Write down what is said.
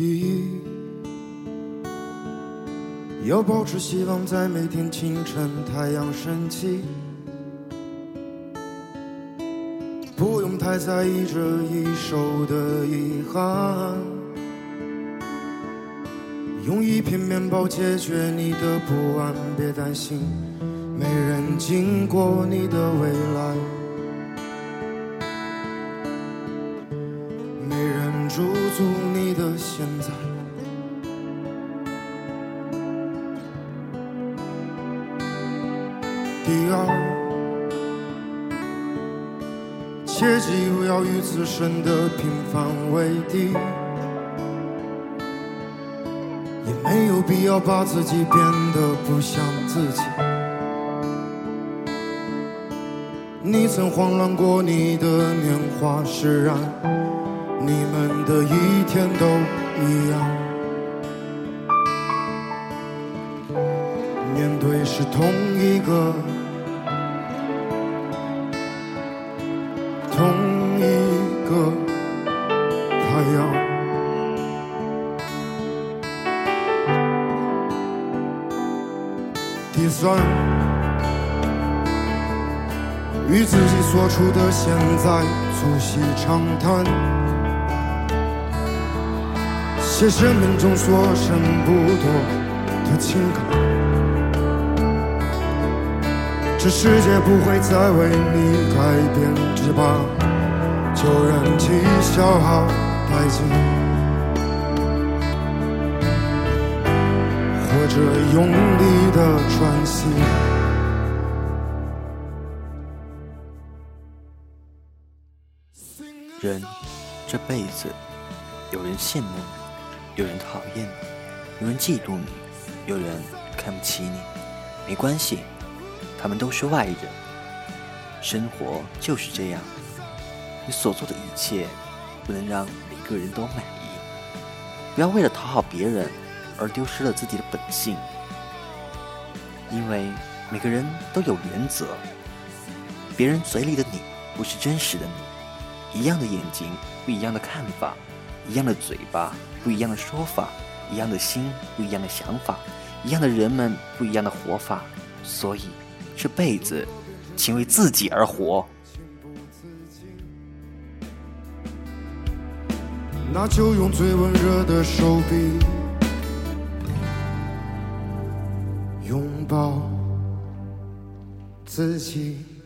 第一。要保持希望，在每天清晨太阳升起，不用太在意这一手的遗憾，用一片面包解决你的不安，别担心，没人经过你的未来，没人驻足你的现在。第二，切记不要与自身的平凡为敌，也没有必要把自己变得不像自己。你曾慌乱过你的年华，释然，你们的一天都一样。面对是同一个。同一个太阳。第三，与自己所处的现在促膝长谈，写生命中所剩不多的情感。这世界不会再为你改变，只把旧人气消耗殆尽，或者用力的喘息。人这辈子，有人羡慕你，有人讨厌你，有人嫉妒你，有人看不起你，没关系。他们都是外人，生活就是这样。你所做的一切，不能让每个人都满意。不要为了讨好别人而丢失了自己的本性，因为每个人都有原则。别人嘴里的你，不是真实的你。一样的眼睛，不一样的看法；一样的嘴巴，不一样的说法；一样的心，不一样的想法；一样的人们，不一样的活法。所以。这辈子，请为自己而活。那就用最温热的手臂拥抱自己。